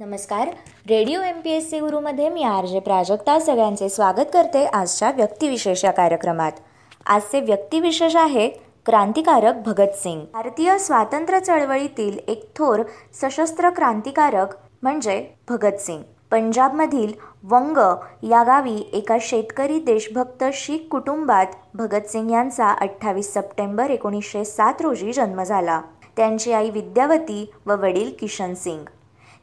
नमस्कार. Radio M P S C गुरुमध्ये मी R J Prajakta सगळ्यांचे स्वागत करते आजच्या व्यक्तिविशेष या कार्यक्रमात. आजचे व्यक्तिविशेष आहे क्रांतिकारक भगतसिंग भारतीय स्वातंत्र्य चळवळीतील एक थोर सशस्त्र क्रांतिकारक म्हणजे भगतसिंग पंजाबमधील वंग या गावी एका शेतकरी देशभक्त शीख कुटुंबात भगतसिंग यांचा अठ्ठावीस सप्टेंबर एकोणीसशे सात रोजी जन्म झाला. त्यांची आई विद्यावती व वडील किशन सिंग.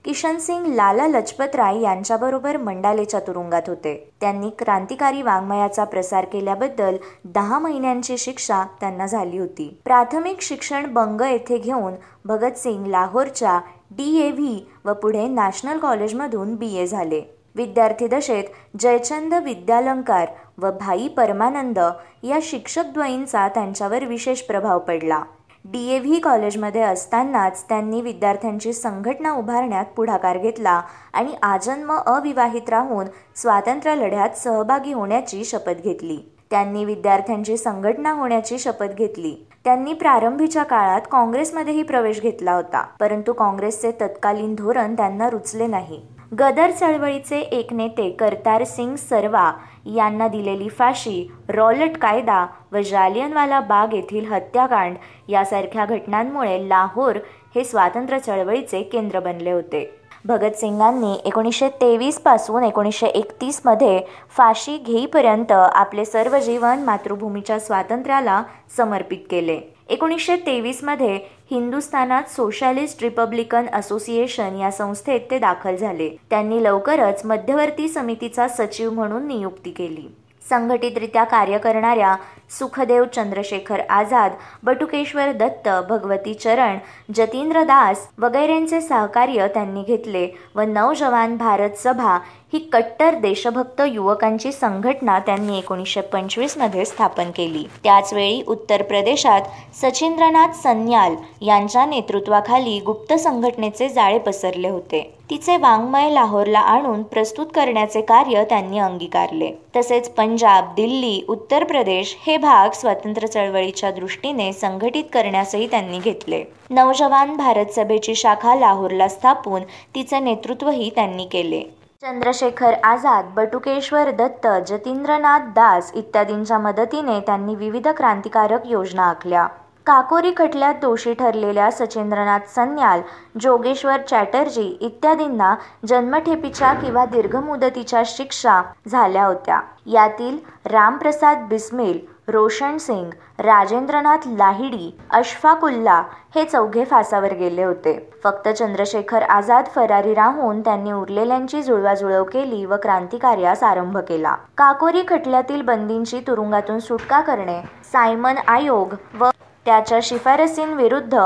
किशन सिंग लाला लजपत राय यांच्याबरोबर मंडालेच्या तुरुंगात होते. त्यांनी क्रांतिकारी वाङ्मयाचा प्रसार केल्याबद्दल दहा महिन्यांची शिक्षा त्यांना झाली होती. प्राथमिक शिक्षण बंग येथे घेऊन भगतसिंग लाहोरच्या डी ए व्ही व पुढे नॅशनल कॉलेजमधून बी ए झाले. विद्यार्थी दशेत जयचंद विद्यालंकार व भाई परमानंद या शिक्षकद्वयींचा त्यांच्यावर विशेष प्रभाव पडला. डी ए व्ही कॉलेजमध्ये असतानाच त्यांनी विद्यार्थ्यांची संघटना उभारण्यात पुढाकार घेतला आणि आजन्म अविवाहित राहून स्वातंत्र्य लढ्यात सहभागी होण्याची शपथ घेतली. त्यांनी विद्यार्थ्यांची संघटना होण्याची शपथ घेतली. त्यांनी प्रारंभीच्या काळात काँग्रेसमध्येही प्रवेश घेतला होता परंतु काँग्रेसचे तत्कालीन धोरण त्यांना रुचले नाही. गदर चळवळीचे एक नेते करतार सिंग सरवा यांना दिलेली फाशी रॉलट कायदा व जालियनवाला बाग येथील हत्याकांड यासारख्या घटनांमुळे लाहोर हे स्वातंत्र्य चळवळीचे केंद्र बनले होते. भगतसिंगांनी एकोणीसशे तेवीसपासून एकोणीसशे एकतीसमध्ये फाशी घेईपर्यंत आपले सर्व जीवन मातृभूमीच्या स्वातंत्र्याला समर्पित केले. एकोणीसशे तेवीसमध्ये हिंदुस्थानात सोशलिस्ट रिपब्लिकन असोसिएशन या संस्थेत ते दाखल झाले. त्यांनी लवकरच मध्यवर्ती समितीचा सचिव म्हणून नियुक्ती केली. संघटितरित्या कार्य करणाऱ्या सुखदेव चंद्रशेखर आझाद बटुकेश्वर दत्त भगवती चरण जतींद्र दास वगैरेंचे सहकार्य त्यांनी घेतले व नवजवान भारत सभा ही कट्टर देशभक्त युवकांची संघटना त्यांनी एकोणीसशे पंचवीसमध्ये स्थापन केली. त्याचवेळी उत्तर प्रदेशात सचिंद्रनाथ सन्याल यांच्या नेतृत्वाखाली गुप्त संघटनेचे जाळे पसरले होते. तिचे वाङ्मय लाहोरला आणून प्रस्तुत करण्याचे कार्य त्यांनी अंगीकारले. तसेच पंजाब दिल्ली उत्तर प्रदेश हे भाग स्वातंत्र्य चळवळीच्या दृष्टीने संघटित करण्यासही त्यांनी घेतले. नवजवान भारत सभेची शाखा लाहोरला स्थापून तिचे नेतृत्वही त्यांनी केले. चंद्रशेखर आझाद बटुकेश्वर दत्त जतींद्रनाथ दास इत्यादींच्या मदतीने त्यांनी विविध क्रांतिकारक योजना आखल्या. काकोरी खटल्यात दोषी ठरलेल्या सचेंद्रनाथ सन्याल जोगेश्वर चॅटर्जी इत्यादींना जन्मठेपीच्या किंवा दीर्घमुदतीच्या शिक्षा झाल्या होत्या. यातील रामप्रसाद बिस्मिल रोशन सिंग राजेंद्रनाथ लाहिडी अशफाकुल्ला हे चौघे फासावर गेले होते. फक्त चंद्रशेखर आझाद फरारी राहून त्यांनी उरलेल्यांची जुळवाजुळव केली व क्रांतिकार्यास आरंभ केला. काकोरी खटल्यातील बंदींची तुरुंगातून सुटका करणे सायमन आयोग व त्याच्या शिफारसींविरुद्ध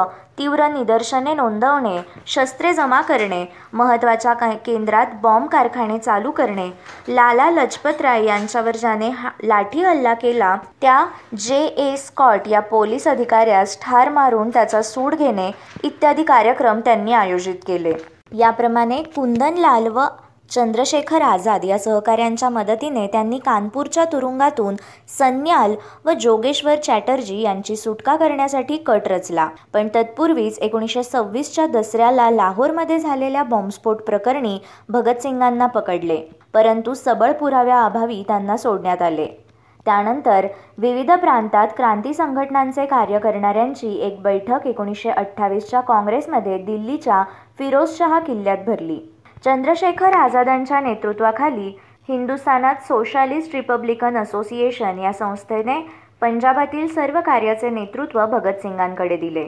तीव्र निदर्शने नोंदवणे शस्त्रे जमा करणे महत्त्वाच्या केंद्रात बॉम्ब कारखाने चालू करणे. लाला लजपत राय यांच्यावर ज्याने हा लाठी हल्ला केला त्या जे. ए. स्कॉट या पोलीस अधिकाऱ्यास ठार मारून त्याचा सूड घेणे इत्यादी कार्यक्रम त्यांनी आयोजित केले. याप्रमाणे कुंदनलाल व चंद्रशेखर आझाद या सहकाऱ्यांच्या मदतीने त्यांनी कानपूरच्या तुरुंगातून सन्याल व जोगेश्वर चॅटर्जी यांची सुटका करण्यासाठी कट रचला. पण तत्पूर्वीच एकोणीसशे सव्वीसच्या दसऱ्याला लाहोरमध्ये झालेल्या बॉम्बस्फोट प्रकरणी भगतसिंगांना पकडले. परंतु सबळ पुराव्याअभावी त्यांना सोडण्यात आले. त्यानंतर विविध प्रांतात क्रांती संघटनांचे कार्य करणाऱ्यांची एक बैठक एकोणीसशे अठ्ठावीसच्या काँग्रेसमध्ये दिल्लीच्या फिरोजशहा किल्ल्यात भरली. चंद्रशेखर आझादांच्या नेतृत्वाखाली हिंदुस्थानात सोशालिस्ट रिपब्लिकन असोसिएशन या संस्थेने पंजाबातील सर्व कार्याचे नेतृत्व भगतसिंगांकडे दिले.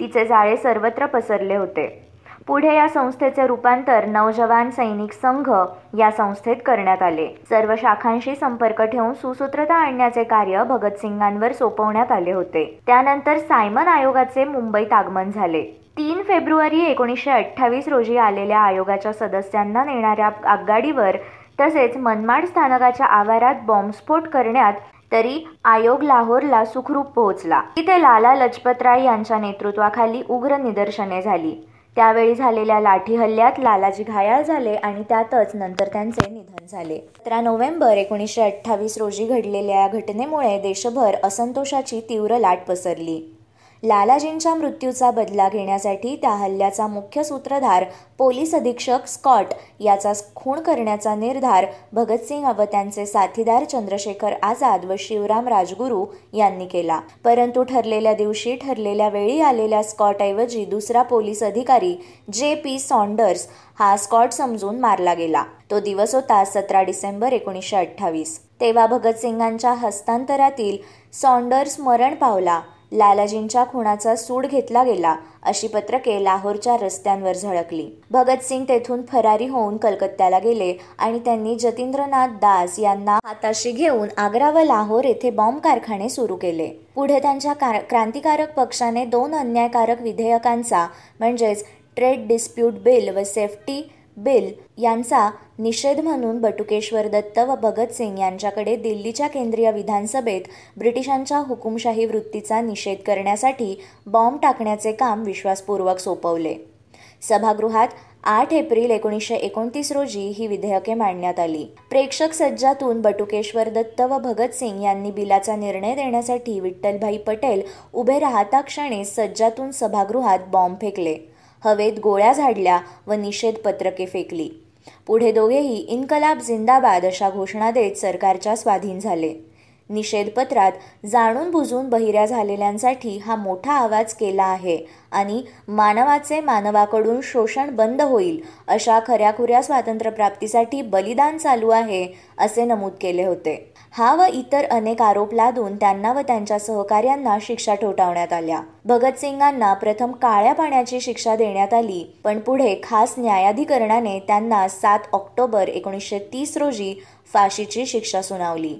तिचे जाळे सर्वत्र पसरले होते. पुढे या संस्थेचे रूपांतर नवजवान सैनिक संघ या संस्थेत करण्यात आले. सर्व शाखांशी संपर्क ठेवून सुसूत्रता आणण्याचे कार्य भगतसिंगांवर सोपवण्यात आले होते. त्यानंतर सायमन आयोगाचे मुंबईत आगमन झाले. तीन फेब्रुवारी एकोणीसशे अठ्ठावीस रोजी आलेल्या आयोगाच्या सदस्यांना नेणाऱ्या आगगाडीवर तसेच मनमाड स्थानकाच्या आवारात बॉम्बस्फोट करण्यात तरी आयोग लाहोरला सुखरूप पोहोचला. तिथे लाला लजपतराय यांच्या नेतृत्वाखाली उग्र निदर्शने झाली. त्यावेळी झालेल्या लाठी हल्ल्यात लालाजी घायाळ झाले आणि त्यातच नंतर त्यांचे निधन झाले. सतरा नोव्हेंबर एकोणीसशे अठ्ठावीस रोजी घडलेल्या या घटनेमुळे देशभर असंतोषाची तीव्र लाट पसरली. लालाजींच्या मृत्यूचा बदला घेण्यासाठी त्या हल्ल्याचा मुख्य सूत्रधार पोलीस अधीक्षक स्कॉट याचा खून करण्याचा निर्धार भगतसिंग व त्यांचे साथीदार चंद्रशेखर आझाद व शिवराम राजगुरू यांनी केला. परंतु ठरलेल्या दिवशी ठरलेल्या वेळी आलेल्या स्कॉटऐवजी दुसरा पोलीस अधिकारी जे पी सॉन्डर्स हा स्कॉट समजून मारला गेला. तो दिवस होता सतरा डिसेंबर एकोणीसशे अठ्ठावीस. तेव्हा भगतसिंगांच्या हस्तांतरातील सॉन्डर्स मरण पावला. लालाजींच्या खुणाचा सूड घेतला गेला अशी पत्रके लाहोरच्या रस्त्यांवर झळकली. भगतसिंग तेथून फरारी होऊन कलकत्त्याला गेले आणि त्यांनी जतींद्रनाथ दास यांना हाताशी घेऊन आग्रा व लाहोर येथे बॉम्ब कारखाने सुरू केले. पुढे त्यांच्या क्रांतिकारक पक्षाने दोन अन्यायकारक विधेयकांचा म्हणजेच ट्रेड डिस्प्यूट बिल व सेफ्टी बिल यांचा निषेध म्हणून बटुकेश्वर दत्त व भगतसिंग यांच्याकडे दिल्लीच्या केंद्रीय विधानसभेत ब्रिटिशांच्या हुकुमशाही वृत्तीचा निषेध करण्यासाठी बॉम्ब टाकण्याचे काम विश्वासपूर्वक सोपवले. सभागृहात आठ एप्रिल एकोणीसशे एकोणतीस रोजी ही विधेयके मांडण्यात आली. प्रेक्षक सज्जातून बटुकेश्वर दत्त व भगतसिंग यांनी बिलाचा निर्णय देण्यासाठी विठ्ठलभाई पटेल उभे राहता क्षणी सज्जातून सभागृहात बॉम्ब फेकले. हवेत गोळ्या झाडल्या व निषेध पत्रके फेकली. पुढे दोघेही इन्कलाब जिंदाबाद अशा घोषणा देत सरकारच्या स्वाधीन झाले. निषेधपत्रात जाणून बुजून बहिऱ्या झालेल्यांसाठी हा मोठा आवाज केला आहे आणि मानवाचे मानवाकडून शोषण बंद होईल अशा खऱ्याखुऱ्या स्वातंत्र्यप्राप्तीसाठी बलिदान चालू आहे असे नमूद केले होते. हा व इतर अनेक आरोप लादून त्यांना व त्यांच्या सहकार्यांना शिक्षा ठोठावण्यात आल्या. भगतसिंगांना प्रथम काळ्या पाण्याची शिक्षा देण्यात आली पण पुढे खास न्यायाधिकरणाने त्यांना सात ऑक्टोबर एकोणीसशे तीस रोजी फाशीची शिक्षा सुनावली.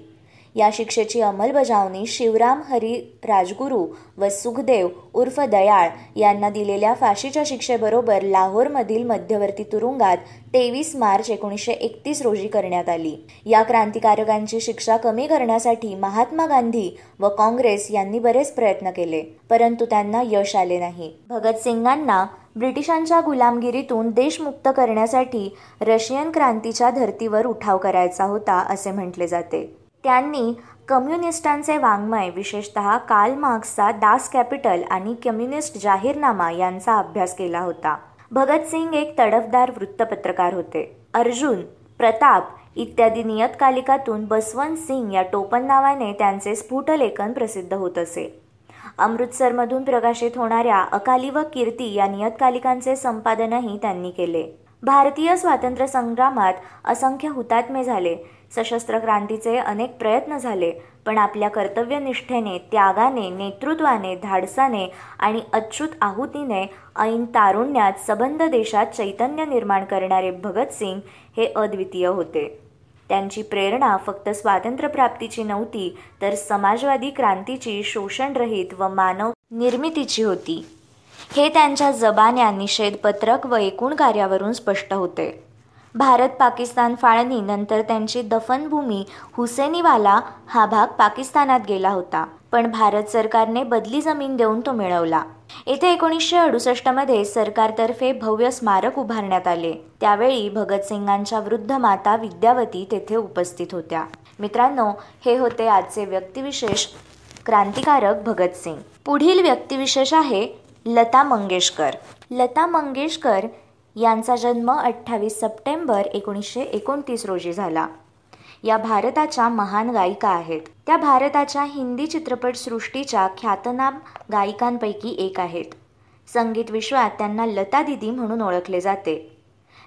या शिक्षेची अंमलबजावणी शिवराम हरी राजगुरू व सुखदेव उर्फ दयाळ यांना दिलेल्या फाशीच्या शिक्षेबरोबर लाहोरमधील मध्यवर्ती तुरुंगात तेवीस मार्च एकोणीसशे एकतीस रोजी करण्यात आली. या क्रांतिकारकांची शिक्षा कमी करण्यासाठी महात्मा गांधी व काँग्रेस यांनी बरेच प्रयत्न केले परंतु त्यांना यश आले नाही. भगतसिंगांना ब्रिटिशांच्या गुलामगिरीतून देश मुक्त करण्यासाठी रशियन क्रांतीच्या धर्तीवर उठाव करायचा होता असे म्हटले जाते. त्यांनी कम्युनिस्टांचे वाङ्मय विशेषतः काल मार्क्सचा दास कॅपिटल आणि कम्युनिस्ट जाहीरनामा यांचा अभ्यास केला होता. भगतसिंग एक तडफदार वृत्तपत्रकार होते. अर्जुन प्रताप इत्यादी नियतकालिकातून बसवंत सिंग या टोपण नावाने त्यांचे स्फुटलेखन प्रसिद्ध होत असे. अमृतसरमधून प्रकाशित होणाऱ्या अकाली व कीर्ती या नियतकालिकांचे संपादनही त्यांनी केले. भारतीय स्वातंत्र्य संग्रामात असंख्य हुतात्मे झाले. सशस्त्र क्रांतीचे अनेक प्रयत्न झाले पण आपल्या कर्तव्यनिष्ठेने त्यागाने नेतृत्वाने धाडसाने आणि अच्युत आहुतीने ऐन तारुण्यात सबंध देशात चैतन्य निर्माण करणारे भगतसिंग हे अद्वितीय होते. त्यांची प्रेरणा फक्त स्वातंत्र्यप्राप्तीची नव्हती तर समाजवादी क्रांतीची शोषणरहित व मानव निर्मितीची होती. हे त्यांच्या जबान्या निषेधपत्रक व एकूण कार्यावरून स्पष्ट होते. भारत पाकिस्तान फाळणी नंतर त्यांची दफनभूमी हुसेनीवाला हा भाग पाकिस्तानात गेला होता. पण भारत सरकारने बदली जमीन देऊन तो मिळवला. येथे एकोणीसशे अडुसष्टमध्ये सरकारतर्फे भव्य स्मारक उभारण्यात आले. त्यावेळी भगतसिंगांच्या वृद्ध माता विद्यावती तेथे उपस्थित होत्या. मित्रांनो हे होते आजचे व्यक्तिविशेष. क्रांतिकारक भगतसिंग पुढील व्यक्तिविशेष आहे लता मंगेशकर. लता मंगेशकर यांचा जन्म अठ्ठावीस सप्टेंबर एकोणीसशे एकोणतीस रोजी झाला. या भारताच्या महान गायिका आहेत. त्या भारताच्या हिंदी चित्रपटसृष्टीच्या ख्यातनाम गायिकांपैकी एक आहेत. संगीत विश्वात त्यांना लता दिदी म्हणून ओळखले जाते.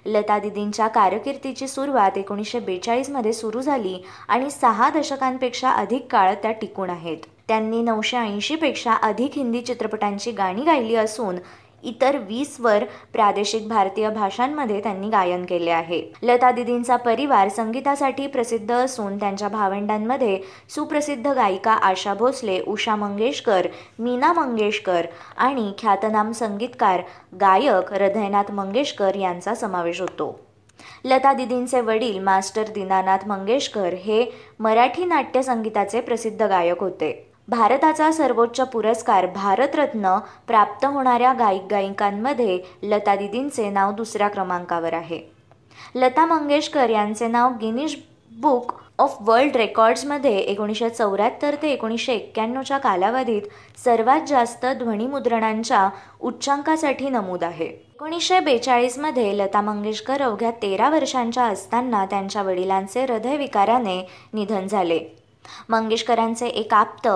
लता दिदींच्या कारकिर्दीची सुरुवात एकोणीसशे बेचाळीसमध्ये सुरू झाली आणि सहा दशकांपेक्षा अधिक काळ त्या टिकून आहेत. त्यांनी नऊशे ऐंशीपेक्षा अधिक हिंदी चित्रपटांची गाणी गायली असून इतर वीसवर प्रादेशिक भारतीय भाषांमध्ये त्यांनी गायन केले आहे. लता दिदींचा परिवार संगीतासाठी प्रसिद्ध असून त्यांच्या भावंडांमध्ये सुप्रसिद्ध गायिका आशा भोसले उषा मंगेशकर मीना मंगेशकर आणि ख्यातनाम संगीतकार गायक हृदयनाथ मंगेशकर यांचा समावेश होतो. लता दिदींचे वडील मास्टर दीनानाथ मंगेशकर हे मराठी नाट्यसंगीताचे प्रसिद्ध गायक होते. भारताचा सर्वोच्च पुरस्कार भारतरत्न प्राप्त होणाऱ्या गायक गायिकांमध्ये लता दिदींचे नाव दुसऱ्या क्रमांकावर आहे. लता मंगेशकर यांचे नाव गिनीश बुक ऑफ वर्ल्ड रेकॉर्ड्समध्ये एकोणीसशे चौऱ्याहत्तर ते एकोणीसशे एक्क्याण्णवच्या कालावधीत सर्वात जास्त ध्वनिमुद्रणांच्या उच्चांकासाठी नमूद आहे. एकोणीसशे बेचाळीसमध्ये लता मंगेशकर अवघ्या तेरा वर्षांच्या असताना त्यांच्या वडिलांचे हृदयविकाराने निधन झाले. मंगेशकरांचे एक आप्त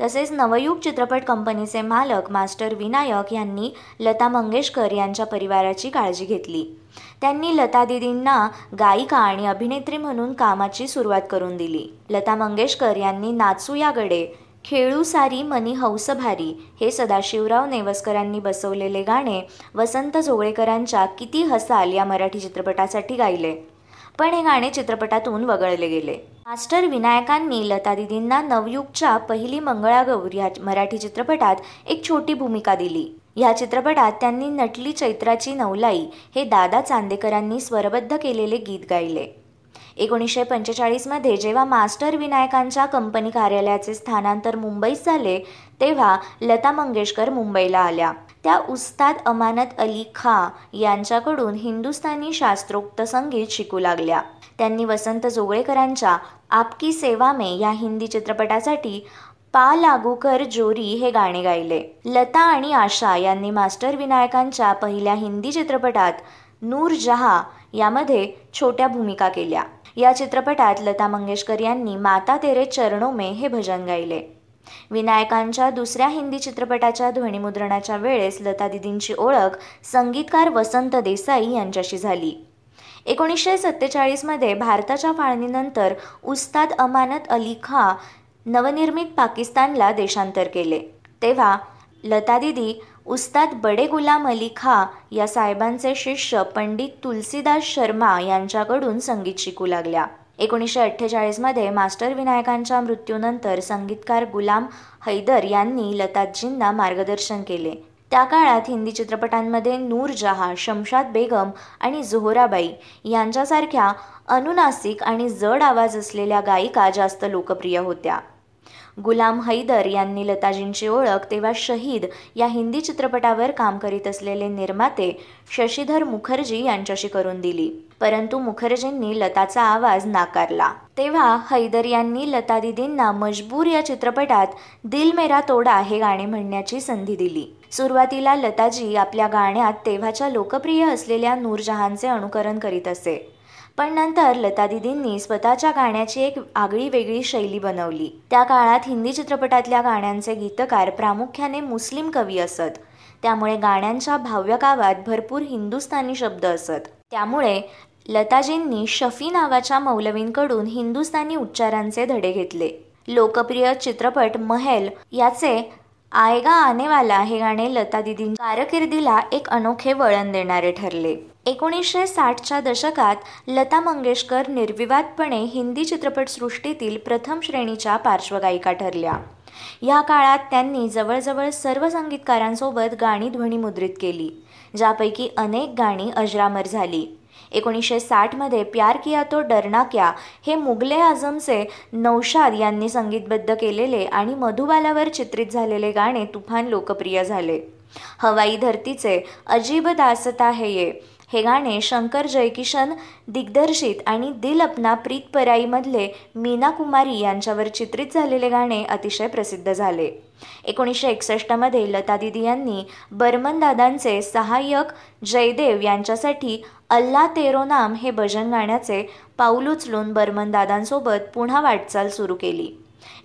तसेच नवयुग चित्रपट कंपनीचे मालक मास्टर विनायक यांनी लता मंगेशकर यांच्या परिवाराची काळजी घेतली. त्यांनी लता दिदींना गायिका आणि अभिनेत्री म्हणून कामाची सुरुवात करून दिली. लता मंगेशकर यांनी नाचू या गडे खेळू सारी मनी हौस भारी हे सदाशिवराव नेवस्करांनी बसवलेले गाणे वसंत जोगळेकरांच्या किती हसाल या मराठी चित्रपटासाठी गायले. पण हे गाणे चित्रपटातून वगळले गेले. मास्टर विनायकांनी लता दिदींना नवयुगच्या पहिली मंगळागौर या मराठी चित्रपटात एक छोटी भूमिका दिली. या चित्रपटात त्यांनी नटली चैत्राची नवलाई हे दादा चांदेकरांनी स्वरबद्ध केलेले गीत गायले. एकोणीसशे पंचेचाळीसमध्ये जेव्हा मास्टर विनायकांच्या कंपनी कार्यालयाचे स्थानांतर मुंबईत झाले तेव्हा लता मंगेशकर मुंबईला आल्या. त्या उस्ताद अमानत अली खा यांच्याकडून हिंदुस्थानी शास्त्रोक्त संगीत शिकू लागल्या. त्यांनी वसंत जोगळेकरांच्या आपकी सेवा में या हिंदी चित्रपटासाठी पा लागू कर जोरी हे गाणे गायले. लता आणि आशा यांनी मास्टर विनायकांच्या पहिल्या हिंदी चित्रपटात नूर जहा यामध्ये छोट्या भूमिका केल्या. या चित्रपटात लता मंगेशकर यांनी माता तेरे चरणो में हे भजन गायले. विनायकांच्या दुसऱ्या हिंदी चित्रपटाच्या ध्वनिमुद्रणाच्या वेळेस लता दिदींची ओळख संगीतकार वसंत देसाई यांच्याशी झाली. एकोणीसशे सत्तेचाळीसमध्ये भारताच्या फाळणीनंतर उस्ताद अमानत अली खा नवनिर्मित पाकिस्तानला देशांतर केले. तेव्हा लता दिदी उस्ताद बडे गुलाम अली खा या साहेबांचे शिष्य पंडित तुलसीदास शर्मा यांच्याकडून संगीत शिकू लागल्या. एकोणीसशे अठ्ठेचाळीसमध्ये मास्टर विनायकांच्या मृत्यूनंतर संगीतकार गुलाम हैदर यांनी लताजींना मार्गदर्शन केले. त्या काळात हिंदी चित्रपटांमध्ये नूर जहा शमशाद बेगम आणि जोहराबाई यांच्यासारख्या अनुनासिक आणि जड आवाज असलेल्या गायिका जास्त लोकप्रिय होत्या. गुलाम हैदर यांनी लताजींची ओळख तेव्हा शहीद या हिंदी चित्रपटावर काम करीत असलेले निर्माते शशीधर मुखर्जी यांच्याशी करून दिली. परंतु मुखर्जींनी लताचा आवाज नाकारला. तेव्हा हैदर यांनी लता दिदींना मजबूर या चित्रपटात दिल मेरा तोडा हे गाणे म्हणण्याची संधी दिली. सुरुवातीला लताजी आपल्या गाण्यात तेव्हाच्या लोकप्रिय असलेल्या नूरजहानचे अनुकरण करीत असे. पण नंतर लता दिदींनी स्वतःच्या गाण्याची एक आगळी वेगळी शैली बनवली. त्या काळात हिंदी चित्रपटातल्या गाण्यांचे गीतकार प्रामुख्याने मुस्लिम कवी असत. त्यामुळे गाण्यांच्या भाव्यकावात भरपूर हिंदुस्थानी शब्द असत. त्यामुळे लताजींनी शफी नावाच्या मौलवींकडून हिंदुस्थानी उच्चारांचे धडे घेतले. लोकप्रिय चित्रपट महल याचे आएगा आनेवाला हे गाणे लता कारकिर्दीला एक अनोखे वळण देणारे ठरले. एकोणीसशे साठच्या दशकात लता मंगेशकर निर्विवादपणे हिंदी चित्रपटसृष्टीतील प्रथम श्रेणीच्या पार्श्वगायिका ठरल्या. या काळात त्यांनी जवळजवळ सर्व संगीतकारांसोबत गाणी ध्वनिमुद्रित केली ज्यापैकी अनेक गाणी अजरामर झाली. एकोणीसशे साठमध्ये प्यार किया तो डरना क्या हे मुगले आझमचे नौशाद यांनी संगीतबद्ध केलेले आणि मधुबालावर चित्रित झालेले गाणे तुफान लोकप्रिय झाले. हवाई धरतीचे अजीब दासता हे ये हे गाणे शंकर जयकिशन दिग्दर्शित आणि दिल अपना प्रीत पराईमधले मीना कुमारी यांच्यावर चित्रित झालेले गाणे अतिशय प्रसिद्ध झाले. एकोणीसशे एकसष्टमध्ये लता दिदी यांनी बर्मन दादांचे सहाय्यक जयदेव यांच्यासाठी अल्ला तेरो नाम हे भजन गाण्याचे पाऊल उचलून बर्मन दादांसोबत पुन्हा वाटचाल सुरू केली.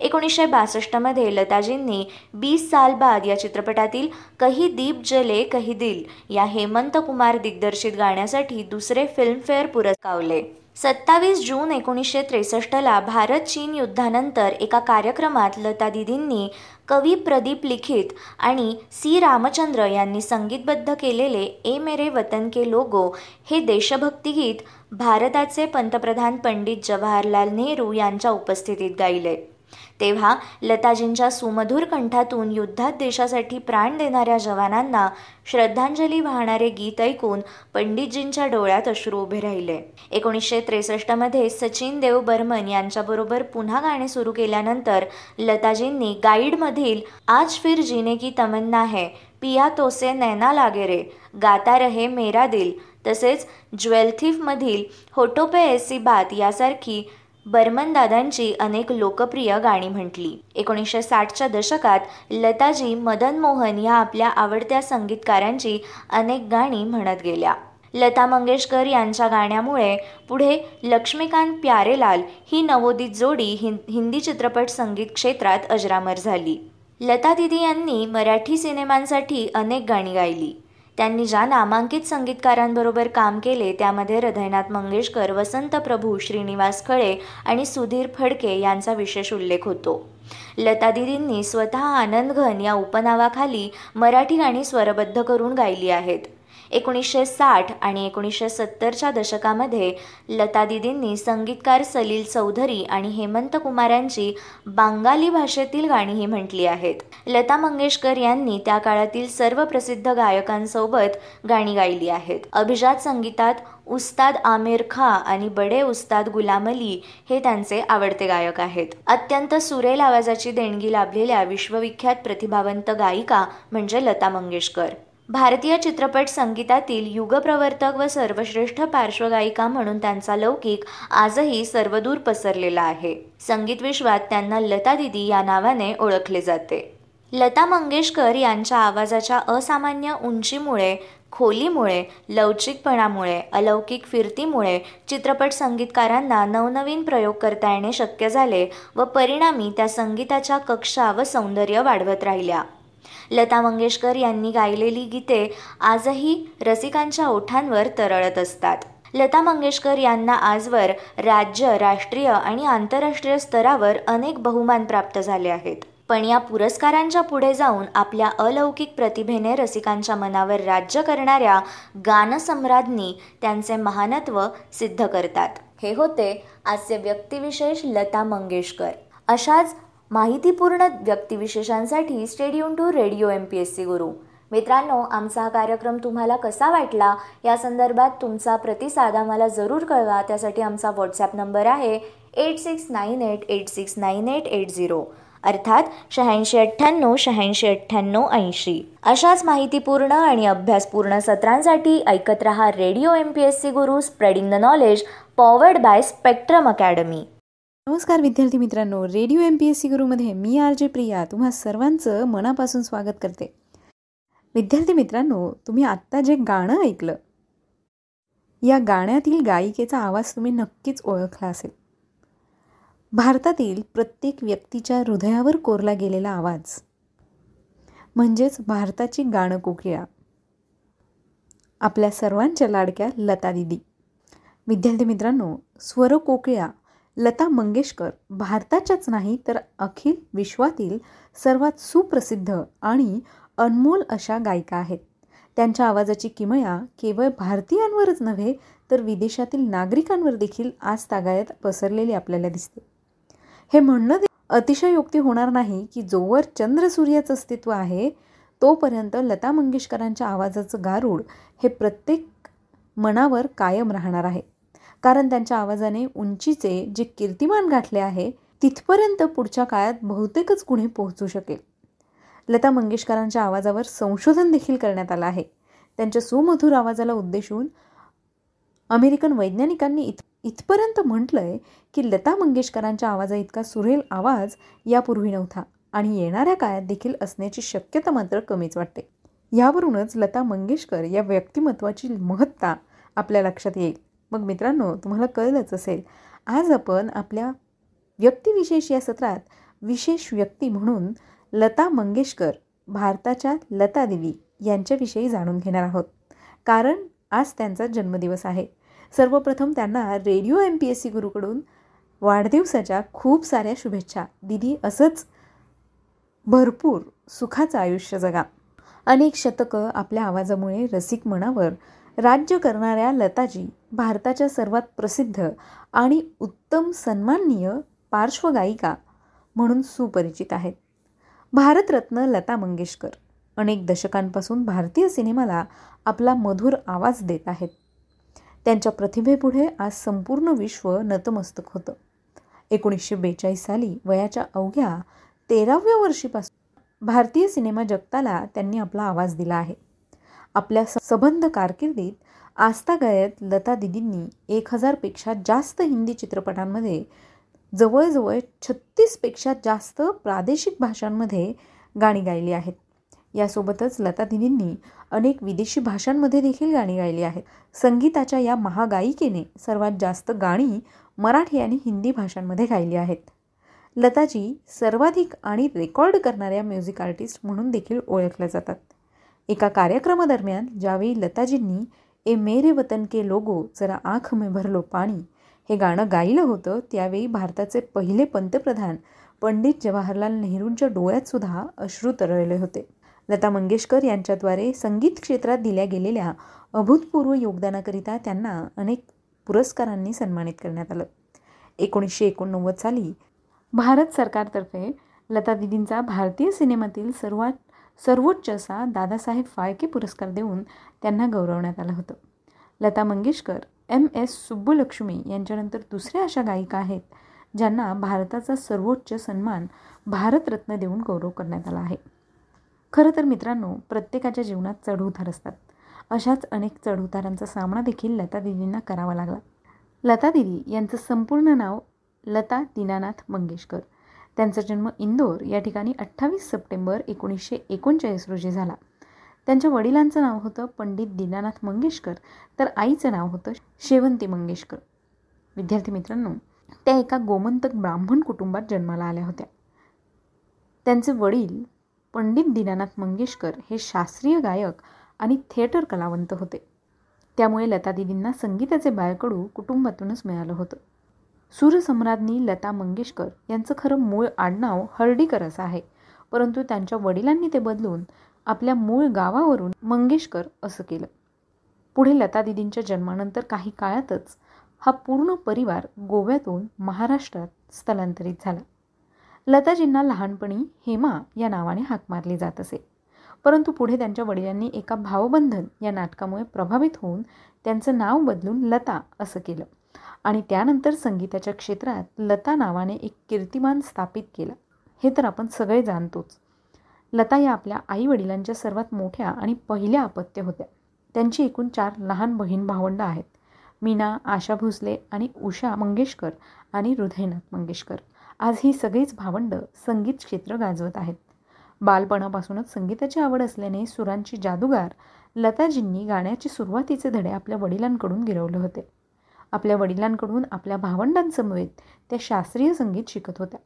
एकोणीसशे बासष्टमध्ये लताजींनी बीस साल बाद या चित्रपटातील कही दीप जले कही दिल या हेमंत कुमार दिग्दर्शित गाण्यासाठी दुसरे फिल्मफेअर पुरस्कारले सत्तावीस जून एकोणीसशे त्रेसष्टला भारत चीन युद्धानंतर एका कार्यक्रमात लता दिदींनी कवी प्रदीप लिखित आणि सी रामचंद्र यांनी संगीतबद्ध केलेले ए मेरे वतन के लोगो हे देशभक्तिगीत भारताचे पंतप्रधान पंडित जवाहरलाल नेहरू यांच्या उपस्थितीत गायले. तेव्हा लताजींच्या सुमधुर कंठातून युद्धात देशासाठी प्राण देणाऱ्या जवानांना श्रद्धांजली वाहणारे गीत ऐकून पंडितजींच्या डोळ्यात अश्रू उभे राहिले. एकोणीसशे त्रेसष्टमध्ये सचिन देव बर्मन यांच्याबरोबर पुन्हा गाणे सुरू केल्यानंतर लताजींनी गाईडमधील आज फिर जीने की तमन्ना है पिया तोसे नैना लागे रे गाता रहे मेरा दिल तसेच ज्वेलथिफमधील होटोपे एसी बात यासारखी बर्मनदादांची अनेक लोकप्रिय गाणी म्हटली. एकोणीसशे साठच्या दशकात लताजी मदन मोहन या आपल्या आवडत्या संगीतकारांची अनेक गाणी म्हणत गेल्या. लता मंगेशकर यांच्या गाण्यामुळे पुढे लक्ष्मीकांत प्यारेलाल ही नवोदित जोडी हिं हिंदी चित्रपट संगीत क्षेत्रात अजरामर झाली. लता दिदी यांनी मराठी सिनेमांसाठी अनेक गाणी गायली. त्यांनी ज्या नामांकित संगीतकारांबरोबर काम केले त्यामध्ये हृदयनाथ मंगेशकर वसंत प्रभू श्रीनिवास खळे आणि सुधीर फडके यांचा विशेष उल्लेख होतो. लता दिदींनी स्वतः आनंदघन या उपनावाखाली मराठी गाणी स्वरबद्ध करून गायली आहेत. एकोणीसशे साठ आणि एकोणीसशे सत्तरच्या दशकामध्ये लता दिदींनी संगीतकार सलील चौधरी आणि हेमंत कुमारांची बांगाली भाषेतील गाणीही म्हटली आहेत. लता मंगेशकर यांनी त्या काळातील सर्व प्रसिद्ध गायकांसोबत गाणी गायली आहेत. अभिजात संगीतात उस्ताद आमिर खा आणि बडे उस्ताद गुलाम अली हे त्यांचे आवडते गायक आहेत. अत्यंत सुरेल आवाजाची देणगी लाभलेल्या विश्वविख्यात प्रतिभावंत गायिका म्हणजे लता मंगेशकर. भारतीय चित्रपट संगीतातील युगप्रवर्तक व सर्वश्रेष्ठ पार्श्वगायिका म्हणून त्यांचा लौकिक आजही सर्वदूर पसरलेला आहे. संगीत विश्वात त्यांना लता दिदी या नावाने ओळखले जाते. लता मंगेशकर यांच्या आवाजाच्या असामान्य उंचीमुळे खोलीमुळे लवचिकपणामुळे अलौकिक फिरतीमुळे चित्रपट संगीतकारांना नवनवीन प्रयोग करता येणे शक्य झाले व परिणामी त्या संगीताच्या कक्षा व सौंदर्य वाढवत राहिल्या. लता मंगेशकर यांनी गायलेली गीते आजही रसिकांच्या ओठांवर तरळत असतात. लता मंगेशकर यांना आजवर राज्य राष्ट्रीय आणि आंतरराष्ट्रीय स्तरावर अनेक बहुमान प्राप्त झाले आहेत. पण या पुरस्कारांच्या पुढे जाऊन आपल्या अलौकिक प्रतिभेने रसिकांच्या मनावर राज्य करणाऱ्या गानसम्राज्ञी त्यांचे महानत्व सिद्ध करतात. हे होते आजचे व्यक्तिविशेष लता मंगेशकर. अशाच माहितीपूर्ण व्यक्तिविशेषांसाठी stay tuned to radio M P S C गुरु. मित्रांनो आमचा हा कार्यक्रम तुम्हाला कसा वाटला? या संदर्भात तुमचा प्रतिसाद आम्हाला जरूर कळवा. त्यासाठी आमचा व्हॉट्सॲप नंबर आहे eight six nine eight eight six nine eight eight zero अर्थात शहाऐंशी अठ्ठ्याण्णव शहाऐंशी अठ्ठ्याण्णव ऐंशी. अशाच माहितीपूर्ण आणि अभ्यासपूर्ण सत्रांसाठी ऐकत रहा radio M P S C Guru spreading the knowledge powered by Spectrum Academy नमस्कार विद्यार्थी मित्रांनो radio M P S C गुरुमध्ये मी आर जे प्रिया तुम्हा सर्वांचं मनापासून स्वागत करते. विद्यार्थी मित्रांनो तुम्ही आत्ता जे गाणं ऐकलं या गाण्यातील गायिकेचा आवाज तुम्ही नक्कीच ओळखला असेल. भारतातील प्रत्येक व्यक्तीच्या हृदयावर कोरला गेलेला आवाज म्हणजेच भारताची गाणं कोकिळा. आपल्या सर्वांच्या लाडक्या लता दिदी. विद्यार्थी मित्रांनो स्वर कोकिळा लता मंगेशकर भारताच्याच नाही तर अखिल विश्वातील सर्वात सुप्रसिद्ध आणि अनमोल अशा गायिका आहेत. त्यांच्या आवाजाची किमया केवळ भारतीयांवरच नव्हे तर विदेशातील नागरिकांवर देखील आज तागायत पसरलेली आपल्याला दिसते. हे म्हणणं अतिशयोक्ती होणार नाही की जोवर चंद्र सूर्याचं अस्तित्व आहे तोपर्यंत लता मंगेशकरांच्या आवाजाचं गारूड हे प्रत्येक मनावर कायम राहणार आहे. कारण त्यांच्या आवाजाने उंचीचे जे कीर्तिमान गाठले आहे तिथपर्यंत पुढच्या काळात बहुतेकच कुणी पोहोचू शकेल. लता मंगेशकरांच्या आवाजावर संशोधन देखील करण्यात आलं आहे. त्यांच्या सुमधुर आवाजाला उद्देशून अमेरिकन वैज्ञानिकांनी इत इथपर्यंत म्हटलंय की लता मंगेशकरांच्या आवाजा इतका सुरेल आवाज यापूर्वी नव्हता आणि येणाऱ्या काळात देखील असण्याची शक्यता मात्र कमीच वाटते. यावरूनच लता मंगेशकर या व्यक्तिमत्वाची महत्ता आपल्या लक्षात येईल. मग मित्रांनो तुम्हाला कळलंच असेल आज आपण आपल्या व्यक्तिविशेष या सत्रात विशेष व्यक्ती म्हणून लता मंगेशकर भारताच्या लता देवी यांच्याविषयी जाणून घेणार आहोत. कारण आज त्यांचा जन्मदिवस आहे. सर्वप्रथम त्यांना radio M P S C गुरुकडून वाढदिवसाच्या खूप साऱ्या शुभेच्छा. दिदी असंच भरपूर सुखाचं आयुष्य जगा. अनेक शतकं आपल्या आवाजामुळे रसिक मनावर राज्य करणाऱ्या लताजी भारताच्या सर्वात प्रसिद्ध आणि उत्तम सन्माननीय पार्श्वगायिका म्हणून सुपरिचित आहेत. भारतरत्न लता मंगेशकर अनेक दशकांपासून भारतीय सिनेमाला आपला मधुर आवाज देत आहेत. त्यांच्या प्रतिभेपुढे आज संपूर्ण विश्व नतमस्तक होतं. एकोणीसशे बेचाळीस साली वयाच्या अवघ्या तेराव्या वर्षीपासून भारतीय सिनेमा जगताला त्यांनी आपला आवाज दिला आहे. आपल्या सबंध कारकिर्दीत आस्था गायत लता दिदींनी एक हजारपेक्षा जास्त हिंदी चित्रपटांमध्ये जवळजवळ छत्तीसपेक्षा जास्त प्रादेशिक भाषांमध्ये गाणी गायली आहेत. यासोबतच लता दिदींनी अनेक विदेशी भाषांमध्ये देखील गाणी गायली आहेत. संगीताच्या या महागायिकेने सर्वात जास्त गाणी मराठी आणि हिंदी भाषांमध्ये गायली आहेत. लताजी सर्वाधिक आणि रेकॉर्ड करणाऱ्या म्युझिक आर्टिस्ट म्हणून देखील ओळखल्या जातात. एका कार्यक्रमादरम्यान ज्यावेळी लताजींनी ए मेरे वतन के लोगो जरा आँख में भरलो पाणी हे गाणं गायलं होतं त्यावेळी भारताचे पहिले पंतप्रधान पंडित जवाहरलाल नेहरूंच्या डोळ्यातसुद्धा अश्रू तरळले होते. लता मंगेशकर यांच्याद्वारे संगीत क्षेत्रात दिल्या गेलेल्या अभूतपूर्व योगदानाकरिता त्यांना अनेक पुरस्कारांनी सन्मानित करण्यात आलं. एकोणीसशे एकोणनव्वद साली भारत सरकारतर्फे लता दिदींचा भारतीय सिनेमातील सर्वात सर्वोच्च असा दादासाहेब फाळके पुरस्कार देऊन त्यांना गौरवण्यात आलं होतं. लता मंगेशकर एम. एस. सुब्बुलक्ष्मी यांच्यानंतर दुसऱ्या अशा गायिका आहेत ज्यांना भारताचा सर्वोच्च सन्मान भारतरत्न देऊन गौरव करण्यात आला आहे. खरं तर मित्रांनो प्रत्येकाच्या जीवनात चढउतार असतात. अशाच अनेक चढउतारांचा सामना देखील लता दिदींना करावा लागला. लता दिदी यांचं संपूर्ण नाव लता दीनानाथ मंगेशकर. त्यांचा जन्म इंदोर या ठिकाणी अठ्ठावीस सप्टेंबर एकोणीसशे एकोणचाळीस रोजी झाला. त्यांच्या वडिलांचं नाव होतं पंडित दीनानाथ मंगेशकर तर आईचं नाव होतं शेवंती मंगेशकर. विद्यार्थी मित्रांनो त्या एका गोमंतक ब्राह्मण कुटुंबात जन्माला आल्या होत्या. त्यांचे वडील पंडित दीनानाथ मंगेशकर हे शास्त्रीय गायक आणि थिएटर कलावंत होते. त्यामुळे लता दिदींना संगीताचे बाळकडू कुटुंबातूनच मिळालं होतं. सूरसम्राज्ञी लता मंगेशकर यांचं खरं मूळ आडनाव हर्डीकर असं आहे. परंतु त्यांच्या वडिलांनी ते बदलून आपल्या मूळ गावावरून मंगेशकर असं केलं. पुढे लता दिदींच्या जन्मानंतर काही काळातच हा पूर्ण परिवार गोव्यातून महाराष्ट्रात स्थलांतरित झाला. लताजींना लहानपणी हेमा या नावाने हाक मारली जात असे. परंतु पुढे त्यांच्या वडिलांनी एका भावबंधन या नाटकामुळे प्रभावित होऊन त्यांचं नाव बदलून लता असं केलं. आणि त्यानंतर संगीताच्या क्षेत्रात लता नावाने एक कीर्तिमान स्थापित केला. हे तर आपण सगळे जाणतोच. लता या आपल्या आई वडिलांच्या सर्वात मोठ्या आणि पहिल्या अपत्य होत्या. त्यांची एकूण चार लहान बहीण भावंड आहेत. मीना आशा भोसले आणि उषा मंगेशकर आणि हृदयनाथ मंगेशकर. आज ही सगळीच भावंड संगीत क्षेत्र गाजवत आहेत. बालपणापासूनच संगीताची आवड असल्याने सुरांची जादूगार लताजींनी गाण्याचे सुरुवातीचे धडे आपल्या वडिलांकडून गिरवले होते. आपल्या वडिलांकडून आपल्या भावंडांसमवेत त्या शास्त्रीय संगीत शिकत होत्या.